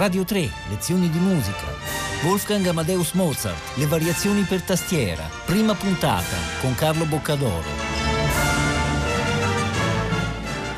Radio 3, lezioni di musica. Wolfgang Amadeus Mozart, le variazioni per tastiera. Prima puntata con Carlo Boccadoro.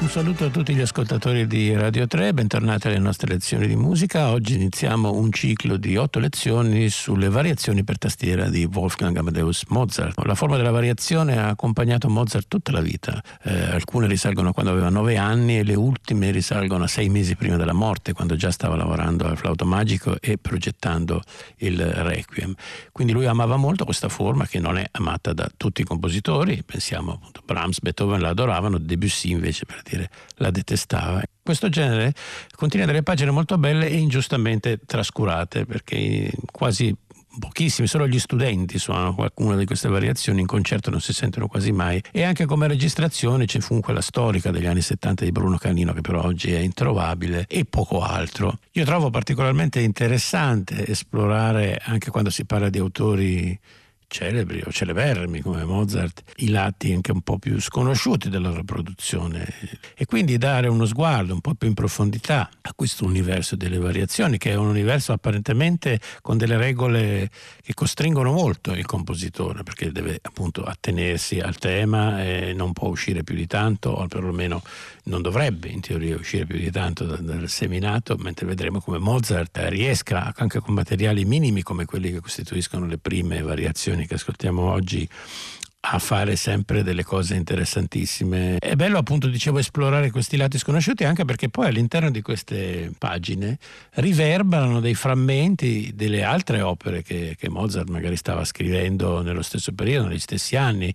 Un saluto a tutti gli ascoltatori di Radio 3, bentornati alle nostre lezioni di musica. Oggi iniziamo un ciclo di otto lezioni sulle variazioni per tastiera di Wolfgang Amadeus Mozart. La forma della variazione ha accompagnato Mozart tutta la vita. Eh, alcune risalgono a quando aveva nove anni e le ultime risalgono a sei mesi prima della morte, quando già stava lavorando al flauto magico e progettando il Requiem. Quindi lui amava molto questa forma che non è amata da tutti i compositori. Pensiamo appunto Brahms, Beethoven la adoravano, Debussy invece per dire dire, la detestava. Questo genere contiene delle pagine molto belle e ingiustamente trascurate perché quasi pochissimi, solo gli studenti suonano qualcuna di queste variazioni, in concerto non si sentono quasi mai e anche come registrazione ci fu quella storica degli anni 70 di Bruno Canino che però oggi è introvabile e poco altro. Io trovo particolarmente interessante esplorare anche quando si parla di autori celebri o celeberrimi come Mozart i lati anche un po' più sconosciuti della loro produzione. E quindi dare uno sguardo un po' più in profondità a questo universo delle variazioni che è un universo apparentemente con delle regole che costringono molto il compositore perché deve appunto attenersi al tema e non può uscire più di tanto o perlomeno non dovrebbe in teoria uscire più di tanto dal seminato mentre vedremo come Mozart riesca anche con materiali minimi come quelli che costituiscono le prime variazioni che ascoltiamo oggi a fare sempre delle cose interessantissime. È bello appunto, dicevo, esplorare questi lati sconosciuti anche perché poi all'interno di queste pagine riverberano dei frammenti delle altre opere che, che Mozart magari stava scrivendo nello stesso periodo, negli stessi anni.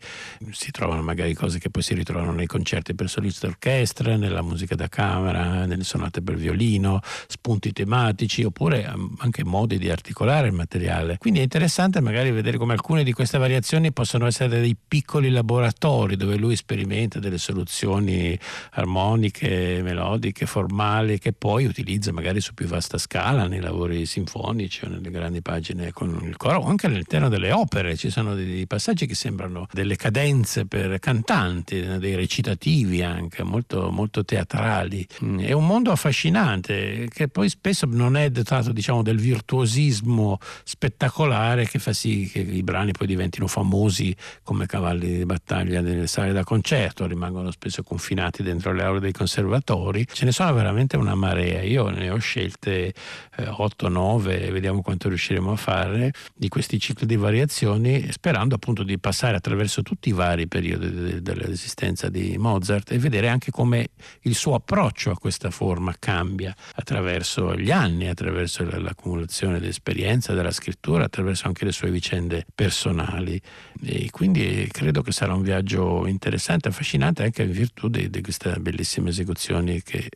Si trovano magari cose che poi si ritrovano nei concerti per solista orchestra, nella musica da camera, nelle sonate per violino, spunti tematici oppure anche modi di articolare il materiale. Quindi è interessante magari vedere come alcune di queste variazioni possono essere dei piccoli laboratori dove lui sperimenta delle soluzioni armoniche, melodiche, formali che poi utilizza magari su più vasta scala nei lavori sinfonici o nelle grandi pagine con il coro o anche all'interno delle opere ci sono dei passaggi che sembrano delle cadenze per cantanti, dei recitativi anche molto, molto teatrali. È un mondo affascinante che poi spesso non è dotato diciamo del virtuosismo spettacolare che fa sì che i brani poi diventino famosi come cavalli di battaglia nelle sale da concerto, rimangono spesso confinati dentro le aule dei conservatori. Ce ne sono veramente una marea. Io ne ho scelte eh, 8-9, vediamo quanto riusciremo a fare di questi cicli di variazioni, sperando appunto di passare attraverso tutti i vari periodi de- dell'esistenza di Mozart e vedere anche come il suo approccio a questa forma cambia attraverso gli anni, attraverso l'accumulazione di esperienza della scrittura, attraverso anche le sue vicende personali. E quindi credo che sarà un viaggio interessante, affascinante anche in virtù di, di queste bellissime esecuzioni che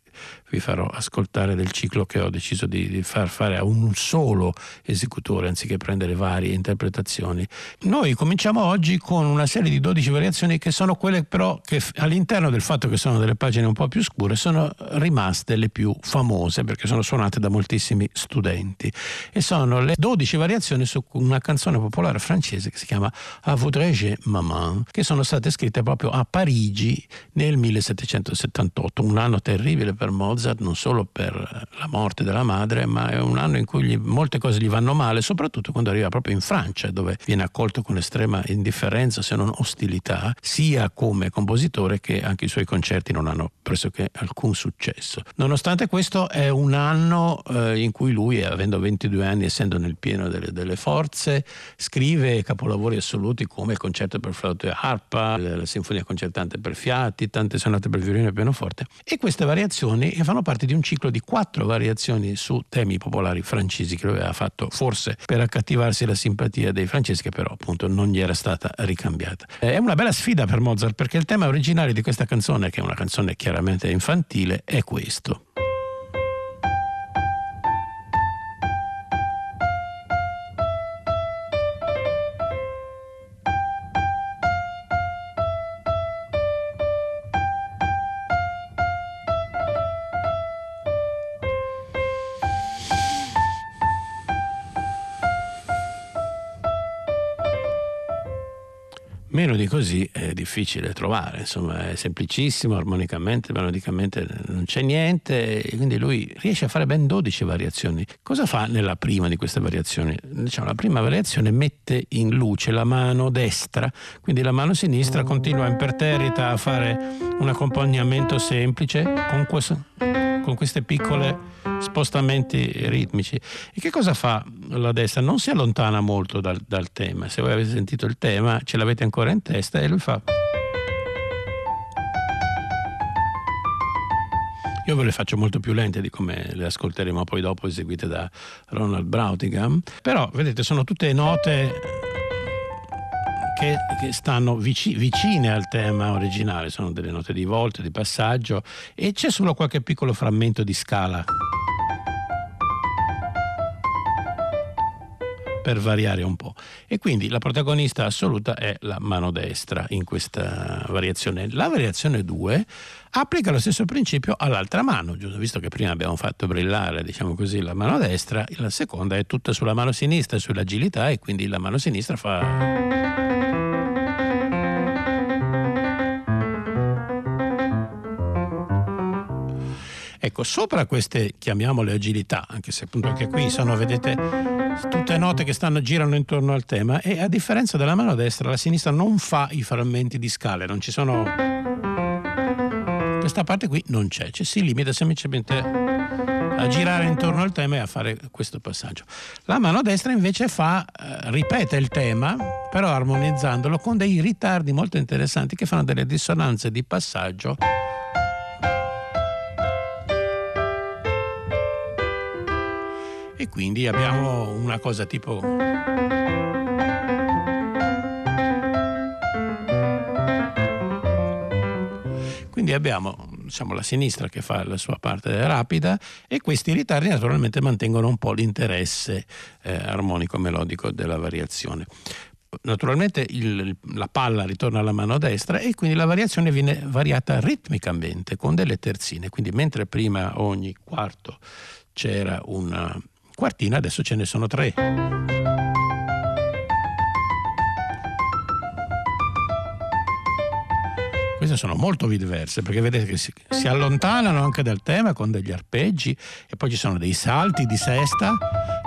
vi farò ascoltare del ciclo che ho deciso di, di, far fare a un solo esecutore anziché prendere varie interpretazioni. Noi cominciamo oggi con una serie di 12 variazioni che sono quelle però che all'interno del fatto che sono delle pagine un po' più scure sono rimaste le più famose perché sono suonate da moltissimi studenti e sono le 12 variazioni su una canzone popolare francese che si chiama A Vaudrege Maman che sono state scritte proprio a Parigi nel 1778, un anno terribile per Mozart non solo per la morte della madre, ma è un anno in cui gli, molte cose gli vanno male, soprattutto quando arriva proprio in Francia, dove viene accolto con estrema indifferenza, se non ostilità, sia come compositore che anche i suoi concerti non hanno pressoché alcun successo. Nonostante questo è un anno eh, in cui lui, avendo 22 anni, essendo nel pieno delle, delle forze, scrive capolavori assoluti come il concerto per flauto e arpa, la sinfonia concertante per fiati, tante sonate per violino e pianoforte. E queste variazioni fanno parte di un ciclo di quattro variazioni su temi popolari francesi che lui aveva fatto forse per accattivarsi la simpatia dei francesi che però appunto non gli era stata ricambiata. È una bella sfida per Mozart perché il tema originale di questa canzone, che è una canzone chiaramente infantile, è questo. Meno di così è difficile trovare, insomma è semplicissimo, armonicamente, melodicamente non c'è niente, quindi lui riesce a fare ben 12 variazioni. Cosa fa nella prima di queste variazioni? Diciamo, la prima variazione mette in luce la mano destra, quindi la mano sinistra continua imperterrita a fare un accompagnamento semplice con, questo, con queste piccole spostamenti ritmici. E che cosa fa la destra? Non si allontana molto dal, dal tema. Se voi avete sentito il tema, ce l'avete ancora in testa e lui fa... Io ve le faccio molto più lente di come le ascolteremo poi dopo eseguite da Ronald Brautigam, però vedete sono tutte note che, che stanno vici, vicine al tema originale, sono delle note di volta, di passaggio e c'è solo qualche piccolo frammento di scala. per variare un po'. E quindi la protagonista assoluta è la mano destra in questa variazione. La variazione 2 applica lo stesso principio all'altra mano, giusto? Visto che prima abbiamo fatto brillare, diciamo così, la mano destra, la seconda è tutta sulla mano sinistra, sull'agilità e quindi la mano sinistra fa Ecco, sopra queste, chiamiamole agilità, anche se appunto anche qui sono, vedete, tutte note che stanno girando intorno al tema e a differenza della mano destra, la sinistra non fa i frammenti di scale, non ci sono... Questa parte qui non c'è, ci si limita semplicemente a girare intorno al tema e a fare questo passaggio. La mano destra invece fa, eh, ripete il tema, però armonizzandolo con dei ritardi molto interessanti che fanno delle dissonanze di passaggio quindi abbiamo una cosa tipo... Quindi abbiamo diciamo, la sinistra che fa la sua parte rapida e questi ritardi naturalmente mantengono un po' l'interesse eh, armonico-melodico della variazione. Naturalmente il, la palla ritorna alla mano destra e quindi la variazione viene variata ritmicamente con delle terzine, quindi mentre prima ogni quarto c'era una quartina, adesso ce ne sono tre. Queste sono molto diverse perché vedete che si, si, allontanano anche dal tema con degli arpeggi e poi ci sono dei salti di sesta,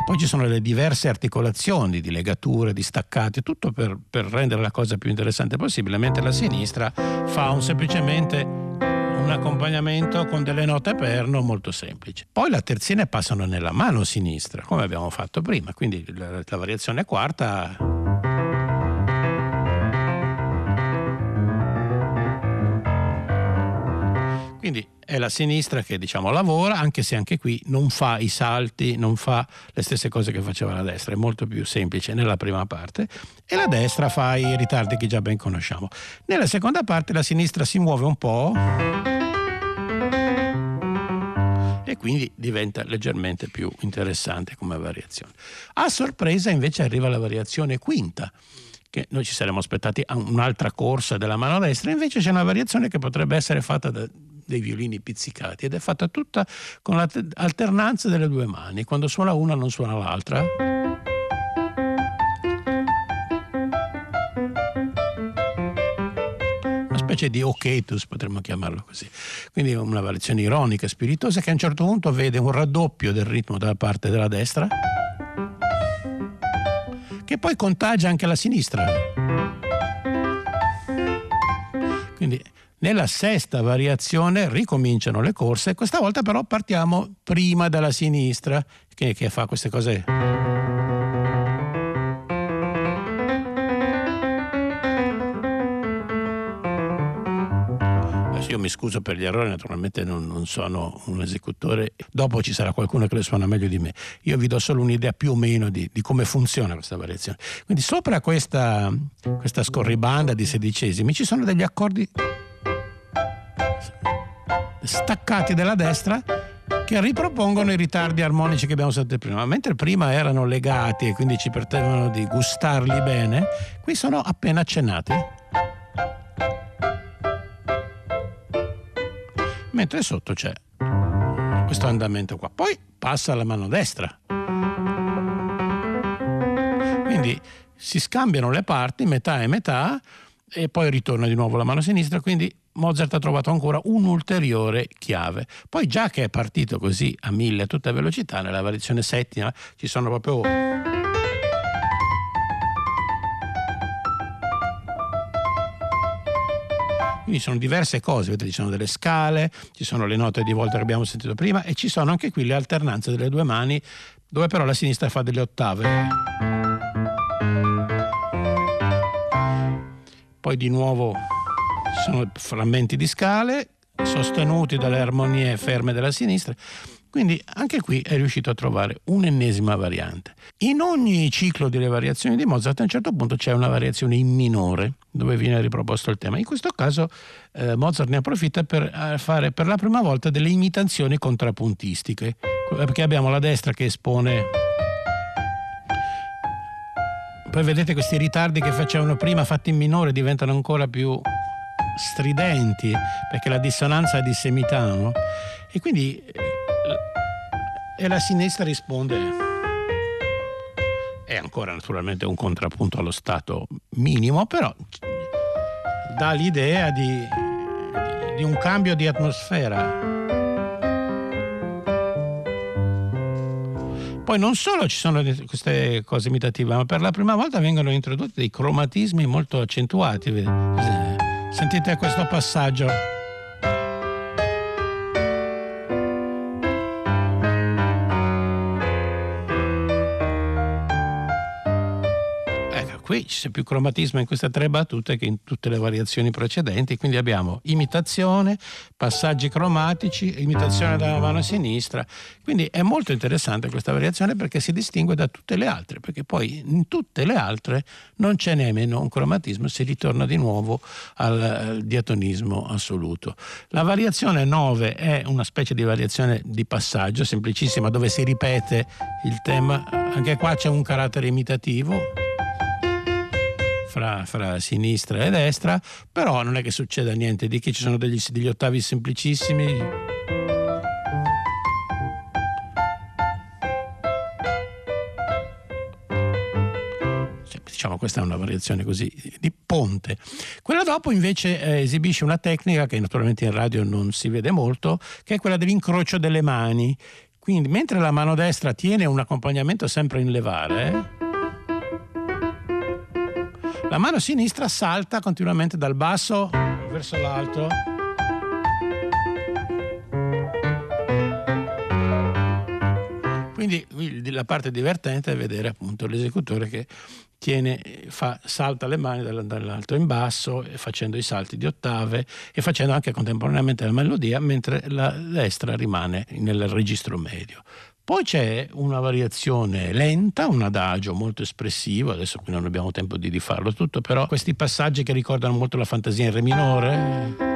poi ci sono le diverse articolazioni di legature, di staccati, tutto per, per rendere la cosa più interessante possibile, mentre la sinistra fa un semplicemente un accompagnamento con delle note perno molto semplici. Poi le terzine passano nella mano sinistra, come abbiamo fatto prima, quindi la, la variazione quarta Quindi è la sinistra che diciamo lavora, anche se anche qui non fa i salti, non fa le stesse cose che faceva la destra, è molto più semplice nella prima parte e la destra fa i ritardi che già ben conosciamo. Nella seconda parte la sinistra si muove un po' e quindi diventa leggermente più interessante come variazione. A sorpresa invece arriva la variazione quinta che noi ci saremmo aspettati un'altra corsa della mano destra, invece c'è una variazione che potrebbe essere fatta da, dei violini pizzicati ed è fatta tutta con l'alternanza delle due mani, quando suona una non suona l'altra. Specie di oketus potremmo chiamarlo così. Quindi una variazione ironica, spiritosa che a un certo punto vede un raddoppio del ritmo dalla parte della destra che poi contagia anche la sinistra. Quindi nella sesta variazione ricominciano le corse, questa volta però partiamo prima dalla sinistra, che, che fa queste cose. Io mi scuso per gli errori, naturalmente non, non, sono un esecutore, dopo ci sarà qualcuno che le suona meglio di me. Io vi do solo un'idea più o meno di, di come funziona questa variazione. Quindi sopra questa, questa scorribanda di sedicesimi ci sono degli accordi staccati della destra che ripropongono i ritardi armonici che abbiamo sentito prima. Mentre prima erano legati e quindi ci permettevano di gustarli bene, qui sono appena accennati. Mentre sotto c'è questo andamento qua. Poi passa alla mano destra. Quindi si scambiano le parti, metà e metà, e poi ritorna di nuovo la mano sinistra, quindi Mozart ha trovato ancora un'ulteriore chiave. Poi già che è partito così a mille a tutta velocità, nella variazione settima ci sono proprio Quindi sono diverse cose, vedete, ci sono delle scale, ci sono le note di volta che abbiamo sentito prima e ci sono anche qui le alternanze delle due mani, dove però la sinistra fa delle ottave. Poi di nuovo ci sono frammenti di scale sostenuti dalle armonie ferme della sinistra. Quindi anche qui è riuscito a trovare un'ennesima variante. In ogni ciclo delle variazioni di Mozart a un certo punto c'è una variazione in minore dove viene riproposto il tema. In questo caso eh, Mozart ne approfitta per eh, fare per la prima volta delle imitazioni contrappuntistiche, perché abbiamo la destra che espone poi vedete questi ritardi che facevano prima fatti in minore diventano ancora più stridenti perché la dissonanza è di semitano e quindi eh, e la sinistra risponde è ancora naturalmente un contrappunto allo stato minimo, però dà l'idea di, di un cambio di atmosfera. Poi non solo ci sono queste cose imitative, ma per la prima volta vengono introdotti dei cromatismi molto accentuati. Sentite questo passaggio. Qui c'è più cromatismo in queste tre battute che in tutte le variazioni precedenti, quindi abbiamo imitazione, passaggi cromatici, imitazione dalla mano sinistra, quindi è molto interessante questa variazione perché si distingue da tutte le altre, perché poi in tutte le altre non c'è nemmeno un cromatismo, si ritorna di nuovo al, diatonismo assoluto. La variazione 9 è una specie di variazione di passaggio semplicissima dove si ripete il tema, anche qua c'è un carattere imitativo fra, fra, sinistra e destra, però non è che succeda niente di che ci sono degli, degli ottavi semplicissimi. Diciamo questa è una variazione così di ponte. Quella dopo invece eh, esibisce una tecnica che naturalmente in radio non si vede molto, che è quella dell'incrocio delle mani. Quindi mentre la mano destra tiene un accompagnamento sempre in levare, la mano sinistra salta continuamente dal basso verso l'alto. Quindi la parte divertente è vedere appunto l'esecutore che tiene, fa, salta le mani dall'alto in basso, facendo i salti di ottave e facendo anche contemporaneamente la melodia, mentre la destra rimane nel registro medio. Poi c'è una variazione lenta, un adagio molto espressivo, adesso qui non abbiamo tempo di rifarlo tutto, però questi passaggi che ricordano molto la fantasia in re minore.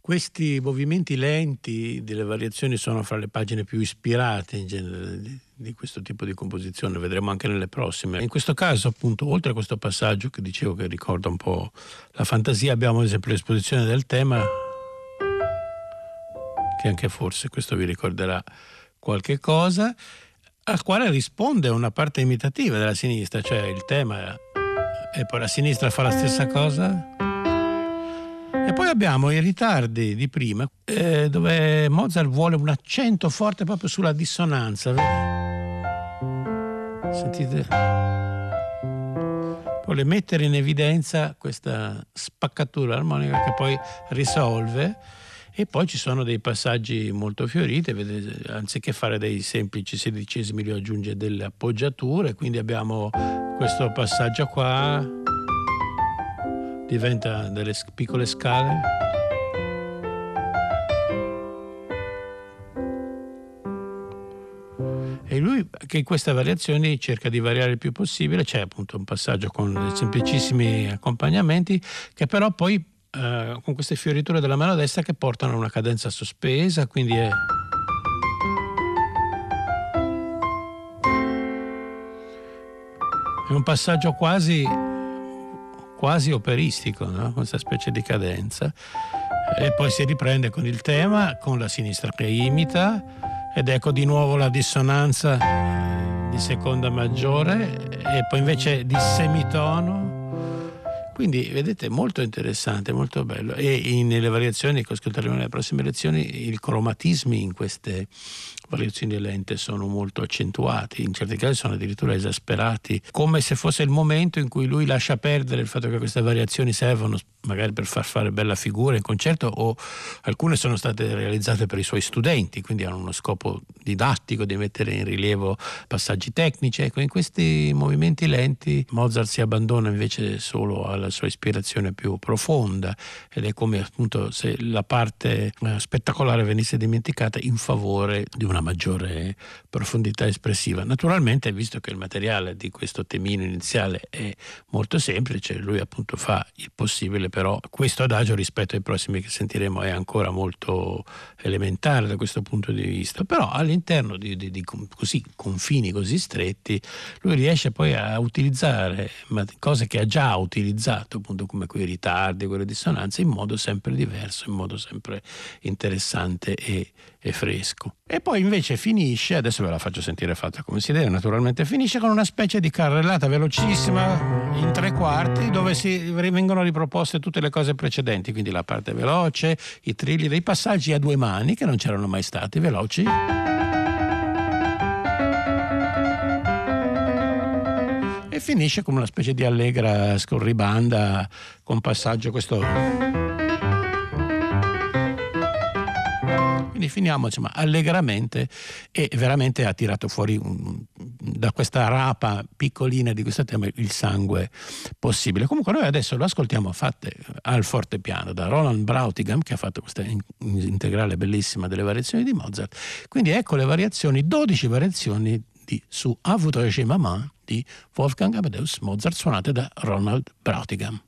Questi movimenti lenti delle variazioni sono fra le pagine più ispirate in genere di, questo tipo di composizione, vedremo anche nelle prossime. In questo caso, appunto, oltre a questo passaggio che dicevo che ricorda un po' la fantasia, abbiamo ad esempio l'esposizione del tema che anche forse questo vi ricorderà qualche cosa, al quale risponde una parte imitativa della sinistra, cioè il tema e poi la sinistra fa la stessa cosa. E poi abbiamo i ritardi di prima, eh, dove Mozart vuole un accento forte proprio sulla dissonanza. Sentite? Vuole mettere in evidenza questa spaccatura armonica che poi risolve e poi ci sono dei passaggi molto fioriti, vedete, anziché fare dei semplici sedicesimi li aggiunge delle appoggiature, quindi abbiamo questo passaggio qua, diventa delle piccole scale. E lui che in queste variazioni cerca di variare il più possibile, c'è appunto un passaggio con semplicissimi accompagnamenti che però poi eh, con queste fioriture della mano destra che portano a una cadenza sospesa, quindi è... È un passaggio quasi, quasi operistico, no? questa specie di cadenza. E poi si riprende con il tema, con la sinistra che imita, ed ecco di nuovo la dissonanza di seconda maggiore e poi invece di semitono. Quindi vedete molto interessante, molto bello. E nelle variazioni che ascolteremo nelle prossime lezioni i cromatismi in queste variazioni lente sono molto accentuati, in certi casi sono addirittura esasperati, come se fosse il momento in cui lui lascia perdere il fatto che queste variazioni servono magari per far fare bella figura in concerto o alcune sono state realizzate per i suoi studenti, quindi hanno uno scopo didattico di mettere in rilievo passaggi tecnici. Ecco, in questi movimenti lenti Mozart si abbandona invece solo alla sua ispirazione più profonda ed è come appunto se la parte eh, spettacolare venisse dimenticata in favore di una maggiore profondità espressiva. Naturalmente, visto che il materiale di questo temino iniziale è molto semplice, lui appunto fa il possibile però questo adagio rispetto ai prossimi che sentiremo è ancora molto elementare da questo punto di vista, però all'interno di, di, di così, confini così stretti lui riesce poi a utilizzare cose che ha già utilizzato, appunto come quei ritardi, quelle dissonanze, in modo sempre diverso, in modo sempre interessante e, e fresco. E poi invece finisce, adesso ve la faccio sentire fatta come si deve, naturalmente finisce con una specie di carrellata velocissima in tre quarti dove si vengono riproposte tutte le cose precedenti, quindi la parte veloce, i trilli dei passaggi a due mani che non c'erano mai stati, veloci. E finisce come una specie di allegra scorribanda con passaggio questo quindi finiamo insomma, allegramente e veramente ha tirato fuori un, da questa rapa piccolina di questo tema il sangue possibile. Comunque noi adesso lo ascoltiamo fatte al fortepiano da Roland Brautigam che ha fatto questa integrale bellissima delle variazioni di Mozart. Quindi ecco le variazioni, 12 variazioni di, su Avutoje Maman di Wolfgang Amadeus Mozart suonate da Ronald Brautigam.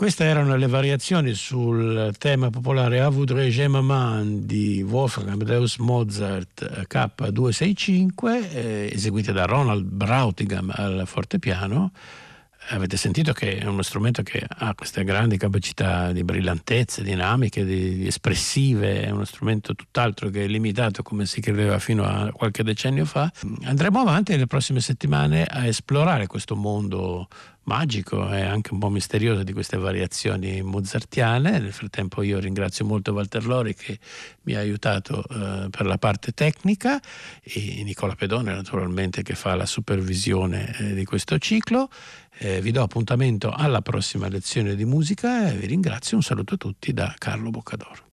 Queste erano le variazioni sul tema popolare A Voudrais Maman di Wolfgang Amadeus Mozart K265, eh, eseguite da Ronald Brautigam al fortepiano. Avete sentito che è uno strumento che ha queste grandi capacità di brillantezze, dinamiche, di, espressive, è uno strumento tutt'altro che limitato come si credeva fino a qualche decennio fa. Andremo avanti nelle prossime settimane a esplorare questo mondo magico e anche un po' misterioso di queste variazioni mozartiane. Nel frattempo io ringrazio molto Walter Lori che mi ha aiutato eh, per la parte tecnica e Nicola Pedone naturalmente che fa la supervisione eh, di questo ciclo. Eh, vi do appuntamento alla prossima lezione di musica e vi ringrazio. Un saluto a tutti da Carlo Boccadoro.